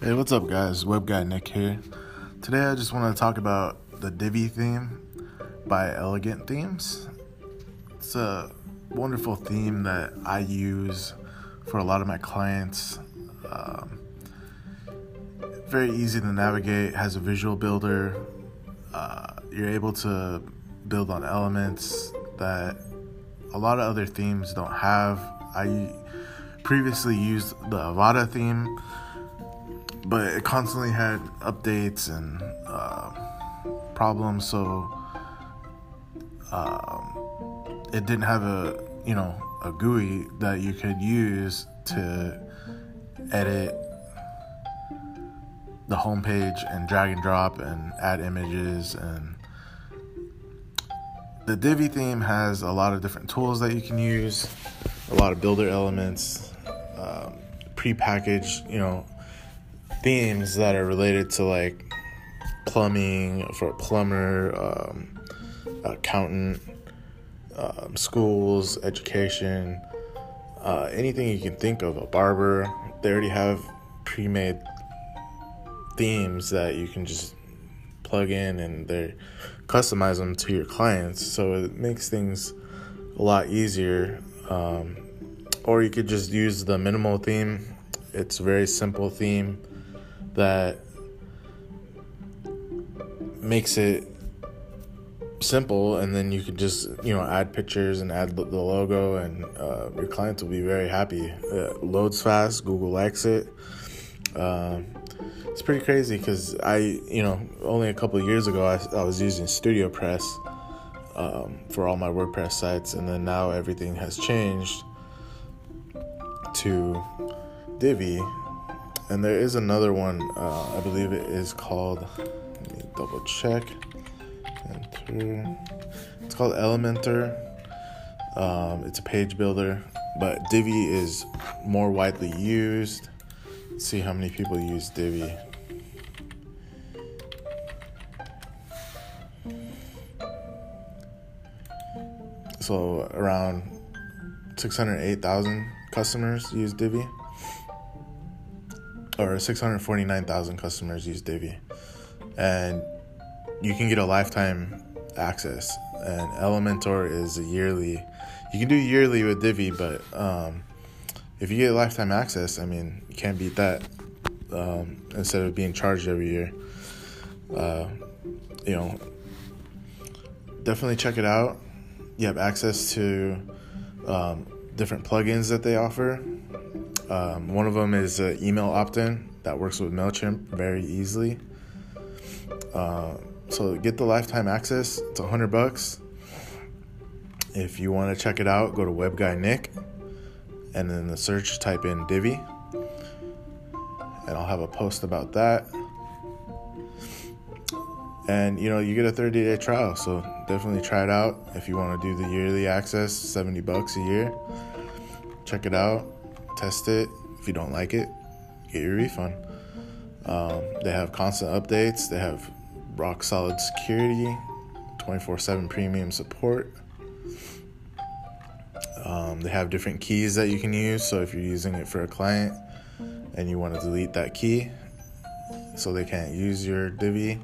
Hey, what's up, guys? Web guy Nick here. Today, I just want to talk about the Divi theme by Elegant Themes. It's a wonderful theme that I use for a lot of my clients. Um, very easy to navigate, has a visual builder. Uh, you're able to build on elements that a lot of other themes don't have. I previously used the Avada theme but it constantly had updates and uh, problems, so um, it didn't have a you know a GUI that you could use to edit the homepage and drag and drop and add images and the Divi theme has a lot of different tools that you can use, a lot of builder elements, um, pre-packaged, you know, themes that are related to like plumbing for a plumber, um, accountant, um, schools, education, uh, anything you can think of, a barber. They already have pre made themes that you can just plug in and they customize them to your clients. So it makes things a lot easier. Um, or you could just use the minimal theme. It's a very simple theme that makes it simple and then you could just you know add pictures and add the logo and uh, your clients will be very happy. It loads fast google likes it. Um, it's pretty crazy because i you know only a couple years ago I, I, was using StudioPress um, for all my wordpress sites and then now everything has changed to divi and there is another one, uh, I believe it is called, let me double check. Enter. It's called Elementor. Um, it's a page builder, but Divi is more widely used. Let's see how many people use Divi. So around 608,000 customers use Divi or 649,000 customers use Divi. And you can get a lifetime access. And Elementor is a yearly. You can do yearly with Divi, but um, if you get lifetime access, I mean, you can't beat that. Um, instead of being charged every year, uh, you know, definitely check it out. You have access to um, different plugins that they offer. Um, one of them is uh, email opt-in that works with Mailchimp very easily. Uh, so get the lifetime access. It's hundred bucks. If you want to check it out, go to Web Guy Nick, and then the search type in Divi, and I'll have a post about that. And you know, you get a 30 day trial, so definitely try it out. If you want to do the yearly access, 70 bucks a year, check it out test it. If you don't like it, get your refund. Um, they have constant updates. They have rock solid security, 24 7 premium support. Um, they have different keys that you can use. So if you're using it for a client and you want to delete that key so they can't use your Divi,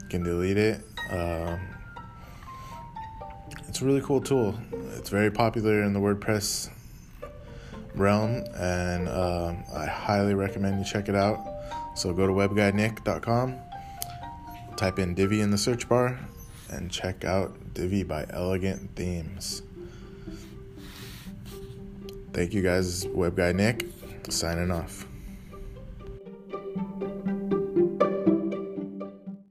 you can delete it. Um, it's a really cool tool. It's very popular in the WordPress realm, and uh, I highly recommend you check it out. So go to webguynick.com, type in Divi in the search bar, and check out Divi by Elegant Themes. Thank you guys, Web Guy Nick, signing off.